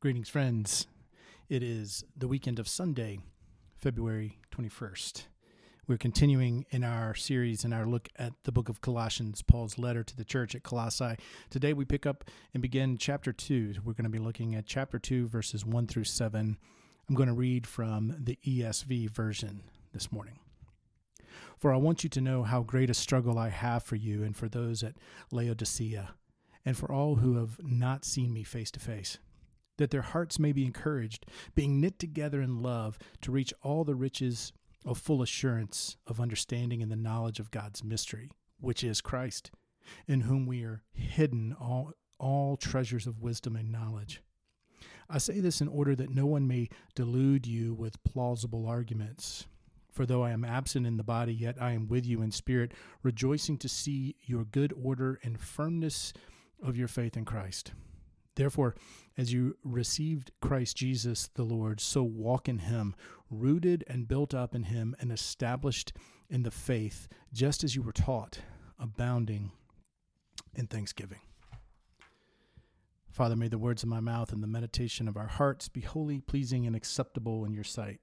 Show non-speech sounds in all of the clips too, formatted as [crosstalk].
Greetings, friends. It is the weekend of Sunday, February 21st. We're continuing in our series and our look at the book of Colossians, Paul's letter to the church at Colossae. Today we pick up and begin chapter 2. We're going to be looking at chapter 2, verses 1 through 7. I'm going to read from the ESV version this morning. For I want you to know how great a struggle I have for you and for those at Laodicea, and for all who have not seen me face to face that their hearts may be encouraged, being knit together in love, to reach all the riches of full assurance of understanding in the knowledge of God's mystery, which is Christ, in whom we are hidden all, all treasures of wisdom and knowledge. I say this in order that no one may delude you with plausible arguments. For though I am absent in the body, yet I am with you in spirit, rejoicing to see your good order and firmness of your faith in Christ. Therefore, as you received Christ Jesus the Lord, so walk in him, rooted and built up in him, and established in the faith, just as you were taught, abounding in thanksgiving. Father, may the words of my mouth and the meditation of our hearts be wholly pleasing and acceptable in your sight.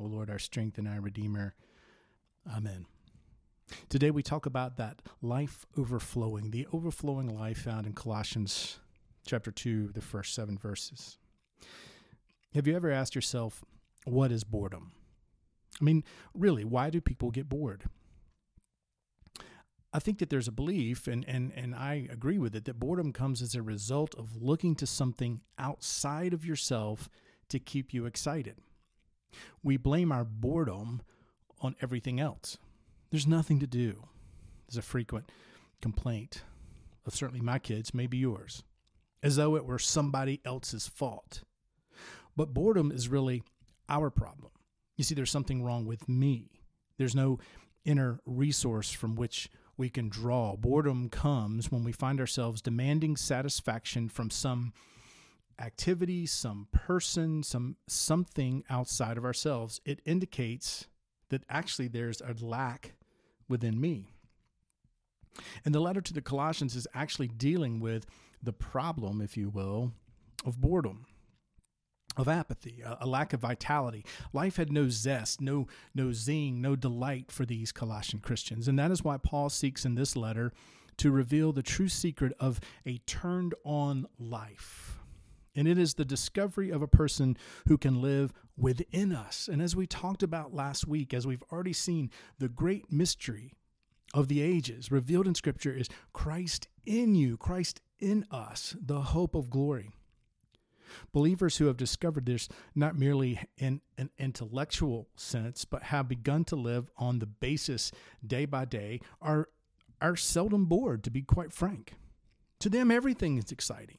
O Lord, our strength and our Redeemer. Amen. Today we talk about that life overflowing, the overflowing life found in Colossians chapter 2, the first seven verses. Have you ever asked yourself, what is boredom? I mean, really, why do people get bored? I think that there's a belief, and, and, and I agree with it, that boredom comes as a result of looking to something outside of yourself to keep you excited. We blame our boredom on everything else. There's nothing to do. There's a frequent complaint of certainly my kids, maybe yours as though it were somebody else's fault. But boredom is really our problem. You see, there's something wrong with me. There's no inner resource from which we can draw. Boredom comes when we find ourselves demanding satisfaction from some activity, some person, some something outside of ourselves. It indicates that actually there's a lack within me. And the letter to the Colossians is actually dealing with the problem, if you will, of boredom of apathy, a, lack of vitality. Life had no zest, no no zing, no delight for these Colossian Christians. And that is why Paul seeks in this letter to reveal the true secret of a turned on life. And it is the discovery of a person who can live within us. And as we talked about last week, as we've already seen, the great mystery of the ages revealed in Scripture is Christ in you, Christ in us, the hope of glory. Believers who have discovered this not merely in an intellectual sense, but have begun to live on the basis day by day are, are seldom bored, to be quite frank. To them, everything is exciting.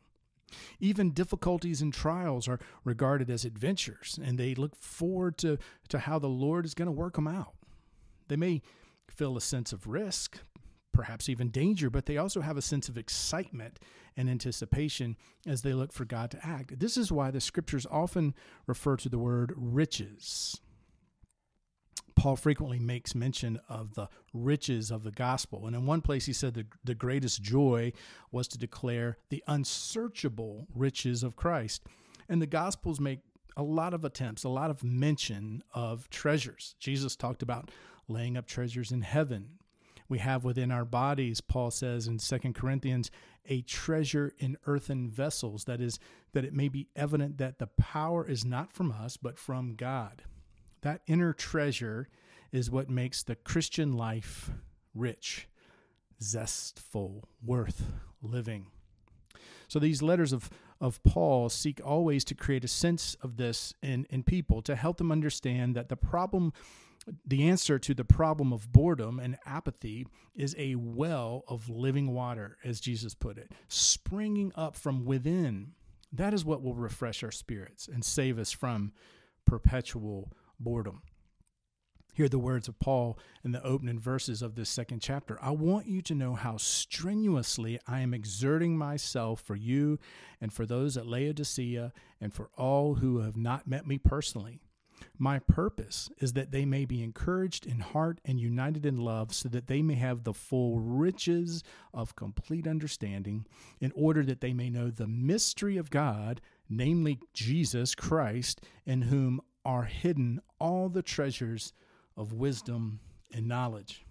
Even difficulties and trials are regarded as adventures, and they look forward to, to how the Lord is going to work them out. They may feel a sense of risk, perhaps even danger, but they also have a sense of excitement and anticipation as they look for God to act. This is why the scriptures often refer to the word riches. Paul frequently makes mention of the riches of the gospel. And in one place, he said the, the greatest joy was to declare the unsearchable riches of Christ. And the gospels make a lot of attempts, a lot of mention of treasures. Jesus talked about laying up treasures in heaven. We have within our bodies, Paul says in Second Corinthians, a treasure in earthen vessels. That is, that it may be evident that the power is not from us, but from God. That inner treasure is what makes the Christian life rich, zestful, worth living. So these letters of, of Paul seek always to create a sense of this in, in people to help them understand that the problem the answer to the problem of boredom and apathy is a well of living water, as Jesus put it, springing up from within. That is what will refresh our spirits and save us from perpetual boredom. Hear the words of Paul in the opening verses of this second chapter. I want you to know how strenuously I am exerting myself for you and for those at Laodicea and for all who have not met me personally my purpose is that they may be encouraged in heart and united in love, so that they may have the full riches of complete understanding, in order that they may know the mystery of God, namely Jesus Christ, in whom are hidden all the treasures of wisdom and knowledge.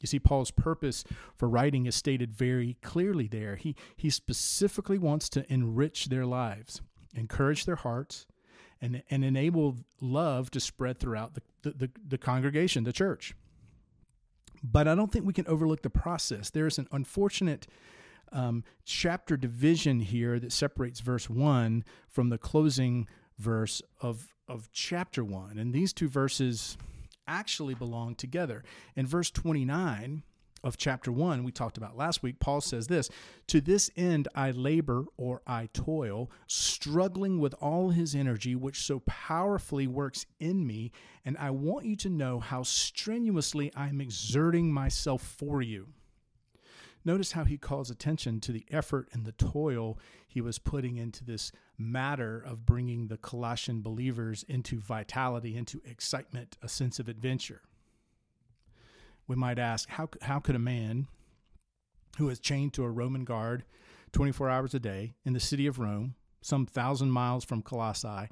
You see, Paul's purpose for writing is stated very clearly there. He, he specifically wants to enrich their lives, encourage their hearts, and, and enable love to spread throughout the, the, the, the congregation, the church. But I don't think we can overlook the process. There's an unfortunate um, chapter division here that separates verse 1 from the closing verse of, of chapter 1. And these two verses actually belong together. In verse 29 of chapter 1, we talked about last week, Paul says this To this end I labor or I toil, struggling with all his energy, which so powerfully works in me. And I want you to know how strenuously I'm exerting myself for you. Notice how he calls attention to the effort and the toil he was putting into this matter of bringing the Colossian believers into vitality, into excitement, a sense of adventure. We might ask, how, how could a man who is chained to a Roman guard 24 hours a day in the city of Rome, some thousand miles from Colossae,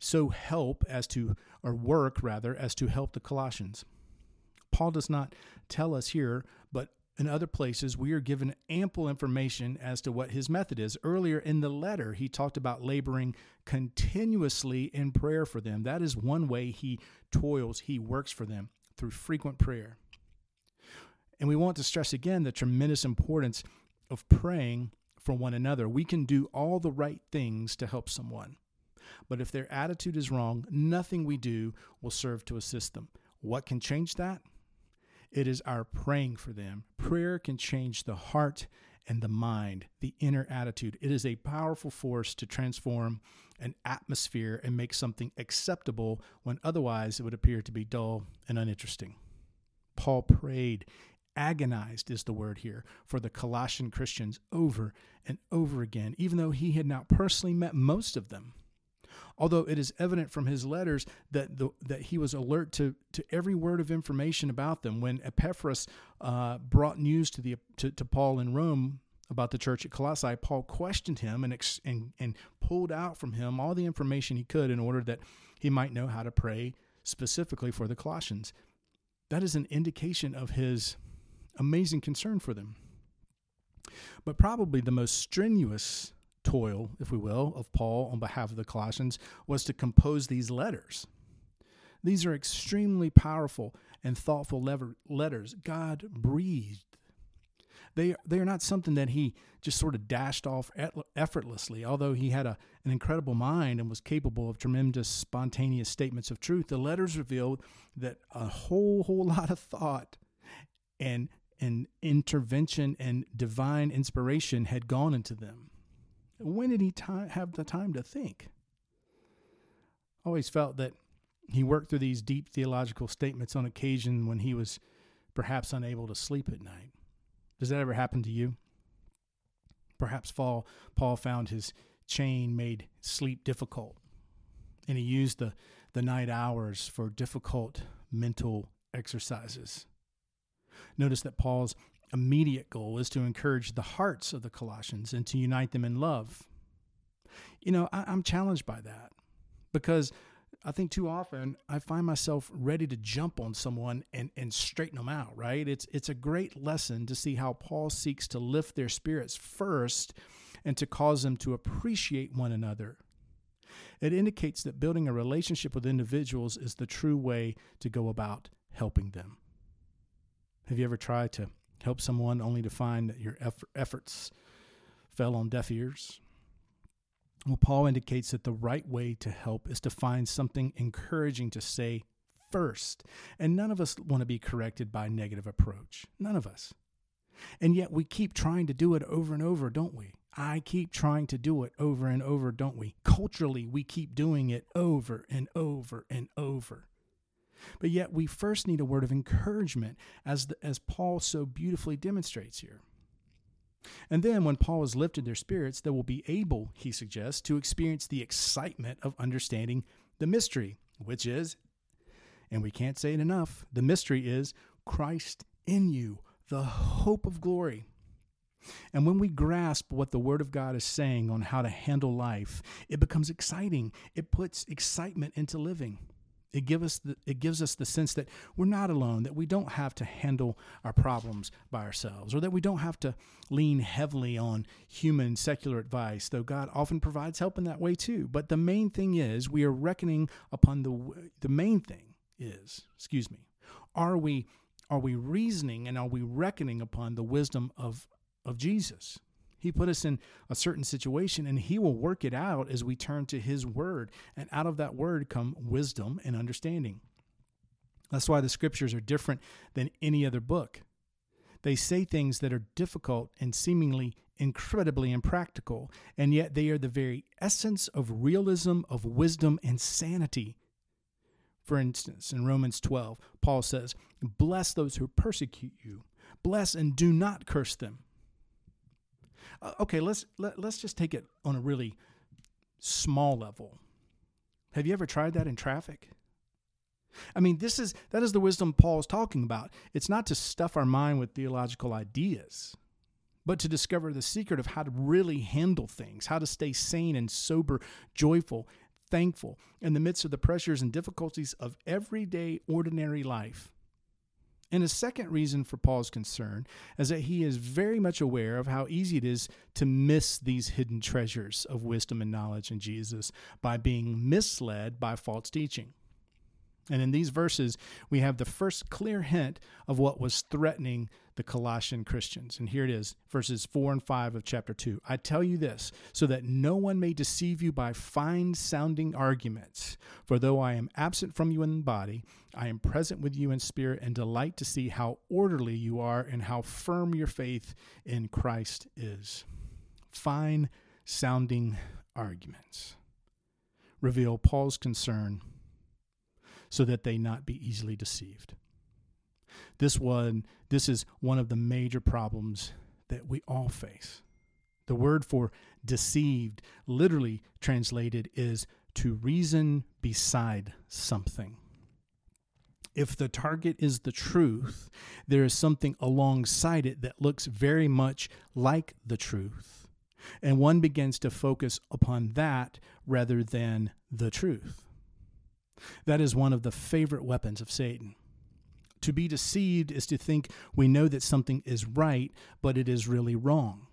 so help as to, or work rather, as to help the Colossians? Paul does not tell us here, but in other places, we are given ample information as to what his method is. Earlier in the letter, he talked about laboring continuously in prayer for them. That is one way he toils, he works for them through frequent prayer. And we want to stress again the tremendous importance of praying for one another. We can do all the right things to help someone. But if their attitude is wrong, nothing we do will serve to assist them. What can change that? It is our praying for them. Prayer can change the heart and the mind, the inner attitude. It is a powerful force to transform an atmosphere and make something acceptable when otherwise it would appear to be dull and uninteresting. Paul prayed, agonized is the word here, for the Colossian Christians over and over again, even though he had not personally met most of them although it is evident from his letters that the, that he was alert to to every word of information about them. When Epaphras uh, brought news to the to, to Paul in Rome about the church at Colossae, Paul questioned him and, ex- and and pulled out from him all the information he could in order that he might know how to pray specifically for the Colossians. That is an indication of his amazing concern for them. But probably the most strenuous toil, if we will, of Paul on behalf of the Colossians was to compose these letters. These are extremely powerful and thoughtful lever- letters. God breathed. They, they are not something that he just sort of dashed off effortlessly. Although he had a, an incredible mind and was capable of tremendous spontaneous statements of truth, the letters revealed that a whole, whole lot of thought and, and intervention and divine inspiration had gone into them. When did he have the time to think? Always felt that he worked through these deep theological statements on occasion when he was perhaps unable to sleep at night. Does that ever happen to you? Perhaps Paul, Paul found his chain made sleep difficult, and he used the, the night hours for difficult mental exercises. Notice that Paul's immediate goal is to encourage the hearts of the Colossians and to unite them in love. You know, I, am challenged by that because I think too often I find myself ready to jump on someone and, and straighten them out, right? It's, it's a great lesson to see how Paul seeks to lift their spirits first and to cause them to appreciate one another. It indicates that building a relationship with individuals is the true way to go about helping them. Have you ever tried to help someone only to find that your efforts fell on deaf ears? Well, Paul indicates that the right way to help is to find something encouraging to say first. And none of us want to be corrected by a negative approach. None of us. And yet we keep trying to do it over and over, don't we? I keep trying to do it over and over, don't we? Culturally, we keep doing it over and over and over. But yet, we first need a word of encouragement, as, the, as Paul so beautifully demonstrates here. And then, when Paul has lifted their spirits, they will be able, he suggests, to experience the excitement of understanding the mystery, which is, and we can't say it enough, the mystery is Christ in you, the hope of glory. And when we grasp what the Word of God is saying on how to handle life, it becomes exciting. It puts excitement into living. It, give us the, it gives us the sense that we're not alone, that we don't have to handle our problems by ourselves, or that we don't have to lean heavily on human secular advice, though God often provides help in that way too. But the main thing is we are reckoning upon the the main thing is, excuse me, are we are we reasoning and are we reckoning upon the wisdom of of Jesus? He put us in a certain situation and He will work it out as we turn to His Word. And out of that Word come wisdom and understanding. That's why the scriptures are different than any other book. They say things that are difficult and seemingly incredibly impractical, and yet they are the very essence of realism, of wisdom, and sanity. For instance, in Romans 12, Paul says, Bless those who persecute you, bless and do not curse them. Uh, okay, let's let, let's just take it on a really small level. Have you ever tried that in traffic? I mean, this is that is the wisdom Paul is talking about. It's not to stuff our mind with theological ideas, but to discover the secret of how to really handle things, how to stay sane and sober, joyful, thankful in the midst of the pressures and difficulties of everyday ordinary life. And a second reason for Paul's concern is that he is very much aware of how easy it is to miss these hidden treasures of wisdom and knowledge in Jesus by being misled by false teaching. And in these verses, we have the first clear hint of what was threatening the Colossian Christians. And here it is, verses 4 and 5 of chapter 2. I tell you this, so that no one may deceive you by fine sounding arguments. For though I am absent from you in body, I am present with you in spirit and delight to see how orderly you are and how firm your faith in Christ is. Fine sounding arguments reveal Paul's concern so that they not be easily deceived. This one, this is one of the major problems that we all face. The word for deceived, literally translated, is to reason beside something. If the target is the truth, there is something alongside it that looks very much like the truth. And one begins to focus upon that rather than the truth. That is one of the favorite weapons of Satan. To be deceived is to think we know that something is right, but it is really wrong.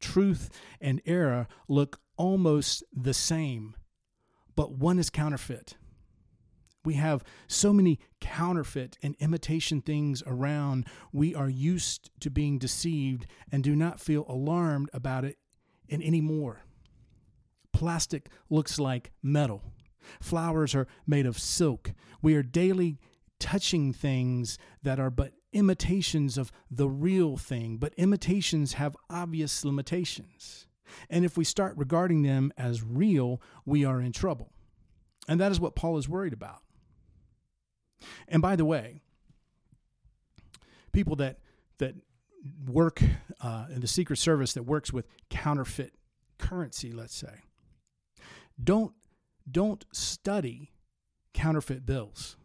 Truth and error look almost the same, but one is counterfeit. We have so many counterfeit and imitation things around. We are used to being deceived and do not feel alarmed about it in any more. Plastic looks like metal. Flowers are made of silk. We are daily touching things that are but imitations of the real thing, but imitations have obvious limitations. And if we start regarding them as real, we are in trouble. And that is what Paul is worried about. And by the way, people that that work uh, in the Secret Service that works with counterfeit currency, let's say, don't don't study counterfeit bills.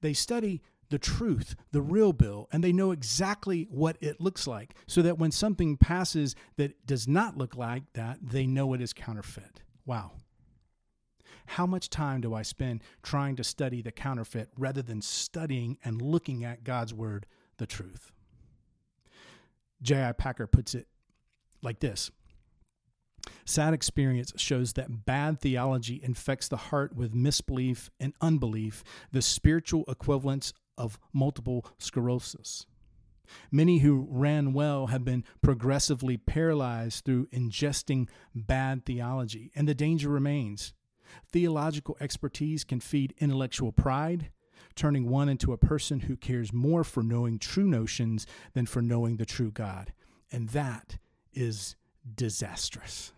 They study the truth, the real bill, and they know exactly what it looks like so that when something passes that does not look like that, they know it is counterfeit. Wow. How much time do I spend trying to study the counterfeit rather than studying and looking at God's word, the truth? J.I. Packer puts it like this Sad experience shows that bad theology infects the heart with misbelief and unbelief, the spiritual equivalents of multiple sclerosis. Many who ran well have been progressively paralyzed through ingesting bad theology, and the danger remains. Theological expertise can feed intellectual pride, turning one into a person who cares more for knowing true notions than for knowing the true God. And that is disastrous.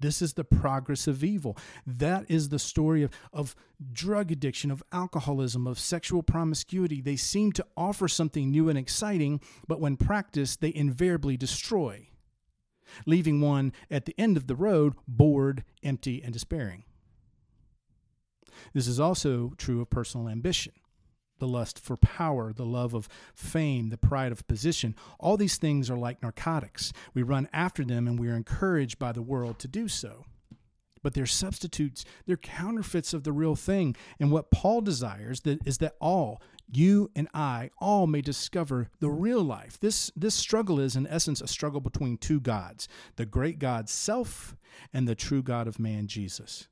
This is the progress of evil. That is the story of, of drug addiction, of alcoholism, of sexual promiscuity. They seem to offer something new and exciting, but when practiced, they invariably destroy, leaving one at the end of the road bored, empty, and despairing. This is also true of personal ambition. The lust for power, the love of fame, the pride of position. All these things are like narcotics. We run after them and we are encouraged by the world to do so. But they're substitutes, they're counterfeits of the real thing. And what Paul desires that is that all, you and I, all may discover the real life. This this struggle is in essence a struggle between two gods, the great God self and the true God of man Jesus.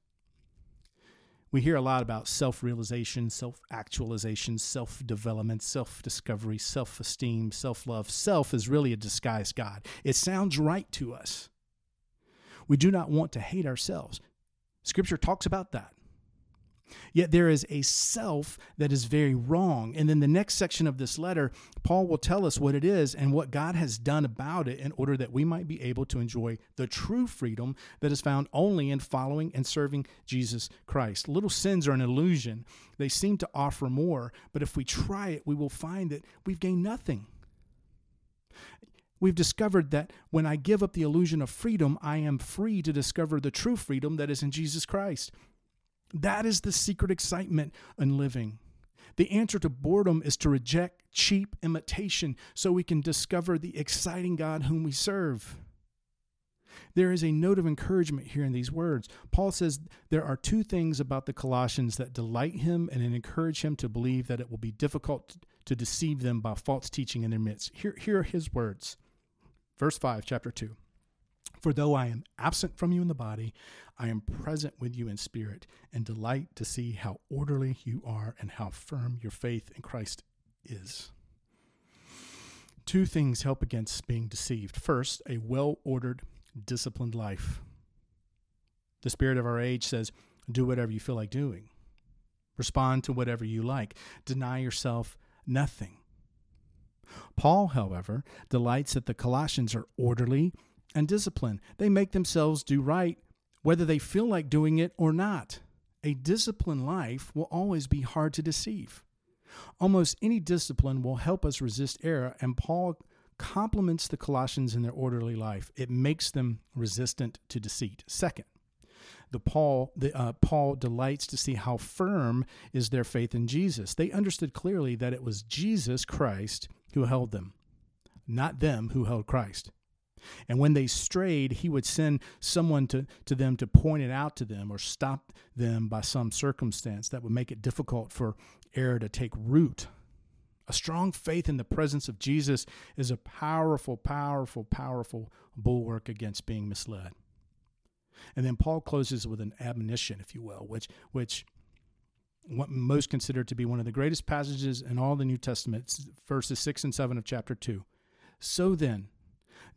We hear a lot about self realization, self actualization, self development, self discovery, self esteem, self love. Self is really a disguised God. It sounds right to us. We do not want to hate ourselves. Scripture talks about that. Yet there is a self that is very wrong. And then the next section of this letter, Paul will tell us what it is and what God has done about it in order that we might be able to enjoy the true freedom that is found only in following and serving Jesus Christ. Little sins are an illusion, they seem to offer more, but if we try it, we will find that we've gained nothing. We've discovered that when I give up the illusion of freedom, I am free to discover the true freedom that is in Jesus Christ. That is the secret excitement in living. The answer to boredom is to reject cheap imitation so we can discover the exciting God whom we serve. There is a note of encouragement here in these words. Paul says there are two things about the Colossians that delight him and encourage him to believe that it will be difficult to deceive them by false teaching in their midst. Here, here are his words. Verse 5, chapter 2. For though I am absent from you in the body, I am present with you in spirit, and delight to see how orderly you are and how firm your faith in Christ is. Two things help against being deceived. First, a well ordered, disciplined life. The spirit of our age says, do whatever you feel like doing, respond to whatever you like, deny yourself nothing. Paul, however, delights that the Colossians are orderly and discipline. They make themselves do right whether they feel like doing it or not. A disciplined life will always be hard to deceive. Almost any discipline will help us resist error, and Paul compliments the Colossians in their orderly life. It makes them resistant to deceit. Second, the Paul the uh, Paul delights to see how firm is their faith in Jesus. They understood clearly that it was Jesus Christ who held them, not them who held Christ. And when they strayed, he would send someone to, to them to point it out to them or stop them by some circumstance that would make it difficult for error to take root. A strong faith in the presence of Jesus is a powerful, powerful, powerful bulwark against being misled. And then Paul closes with an admonition, if you will, which which what most considered to be one of the greatest passages in all the New Testament, verses 6 and 7 of chapter 2. So then,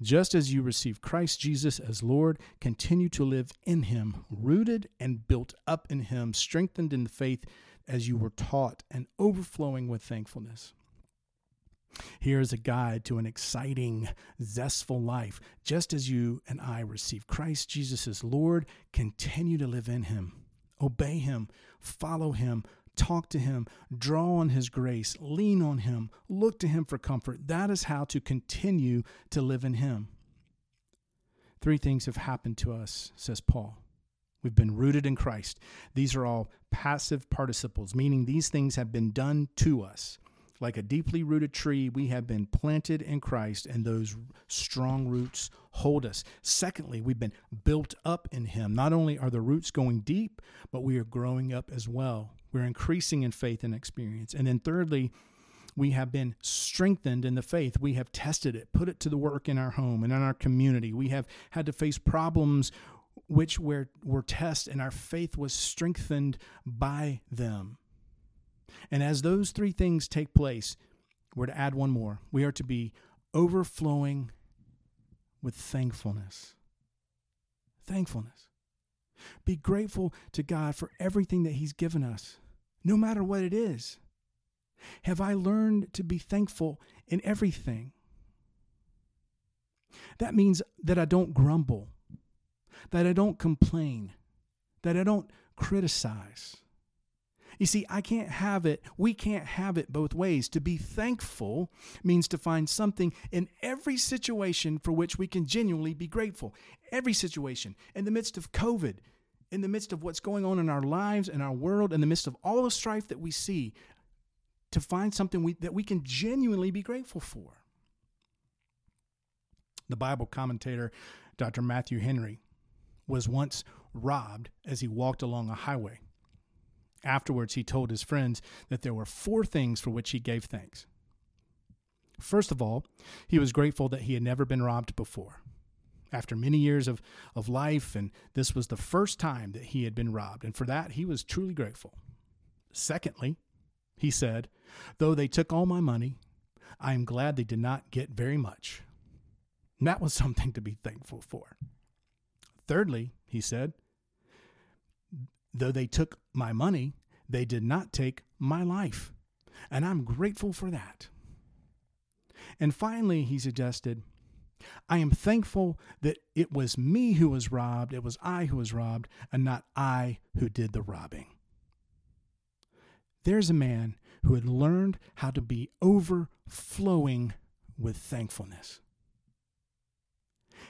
just as you receive Christ Jesus as Lord, continue to live in him, rooted and built up in him, strengthened in the faith as you were taught, and overflowing with thankfulness. Here is a guide to an exciting, zestful life. Just as you and I receive Christ Jesus as Lord, continue to live in him, obey him, follow him, talk to him, draw on his grace, lean on him, look to him for comfort. That is how to continue to live in him. Three things have happened to us, says Paul. We've been rooted in Christ. These are all passive participles, meaning these things have been done to us. Like a deeply rooted tree, we have been planted in Christ, and those strong roots hold us. Secondly, we've been built up in Him. Not only are the roots going deep, but we are growing up as well. We're increasing in faith and experience. And then thirdly, we have been strengthened in the faith. We have tested it, put it to the work in our home and in our community. We have had to face problems which were, were tests, and our faith was strengthened by them. And as those three things take place, we're to add one more. We are to be overflowing with thankfulness. Thankfulness. Be grateful to God for everything that He's given us no matter what it is? Have I learned to be thankful in everything? That means that I don't grumble, that I don't complain, that I don't criticize. You see, I can't have it, we can't have it both ways. To be thankful means to find something in every situation for which we can genuinely be grateful. Every situation. In the midst of COVID, in the midst of what's going on in our lives and our world, in the midst of all the strife that we see, to find something we, that we can genuinely be grateful for. The Bible commentator, Dr. Matthew Henry, was once robbed as he walked along a highway. Afterwards, he told his friends that there were four things for which he gave thanks. First of all, he was grateful that he had never been robbed before. After many years of, of life, and this was the first time that he had been robbed, and for that he was truly grateful. Secondly, he said, Though they took all my money, I am glad they did not get very much. And that was [laughs] something to be thankful for. Thirdly, he said, Though they took my money, they did not take my life. And I'm grateful for that. And finally, he suggested, I am thankful that it was me who was robbed, it was I who was robbed, and not I who did the robbing. There's a man who had learned how to be overflowing with thankfulness.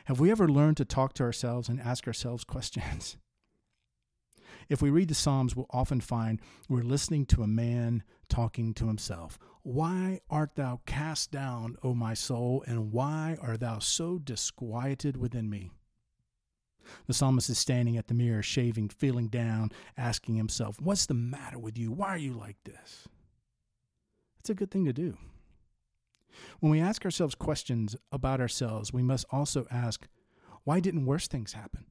Have we ever learned to talk to ourselves and ask ourselves [laughs] questions? If we read the Psalms, we'll often find we're listening to a man talking to himself. Why art thou cast down, O my soul, and why art thou so disquieted within me? The psalmist is standing at the mirror, shaving, feeling down, asking himself, What's the matter with you? Why are you like this? It's a good thing to do. When we ask ourselves questions about ourselves, we must also ask, Why didn't worse things happen?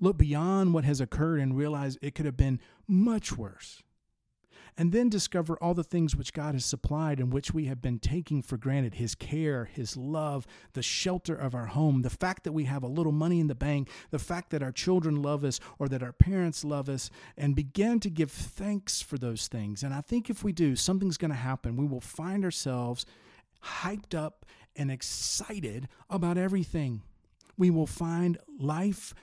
Look beyond what has occurred and realize it could have been much worse and then discover all the things which God has supplied and which we have been taking for granted His care, His love, the shelter of our home, the fact that we have a little money in the bank, the fact that our children love us or that our parents love us, and begin to give thanks for those things. And I think if we do, something's going to happen. We will find ourselves hyped up and excited about everything. We will find life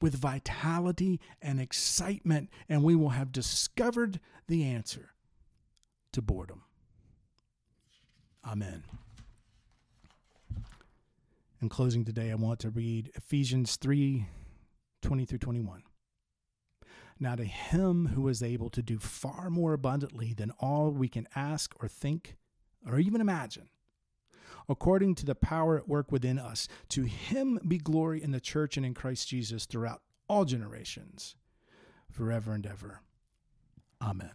with vitality and excitement, and we will have discovered the answer to boredom. Amen. In closing today, I want to read Ephesians 3 20 through 21. Now, to him who is able to do far more abundantly than all we can ask or think or even imagine according to the power at work within us. To him be glory in the church and in Christ Jesus throughout all generations, forever and ever. Amen.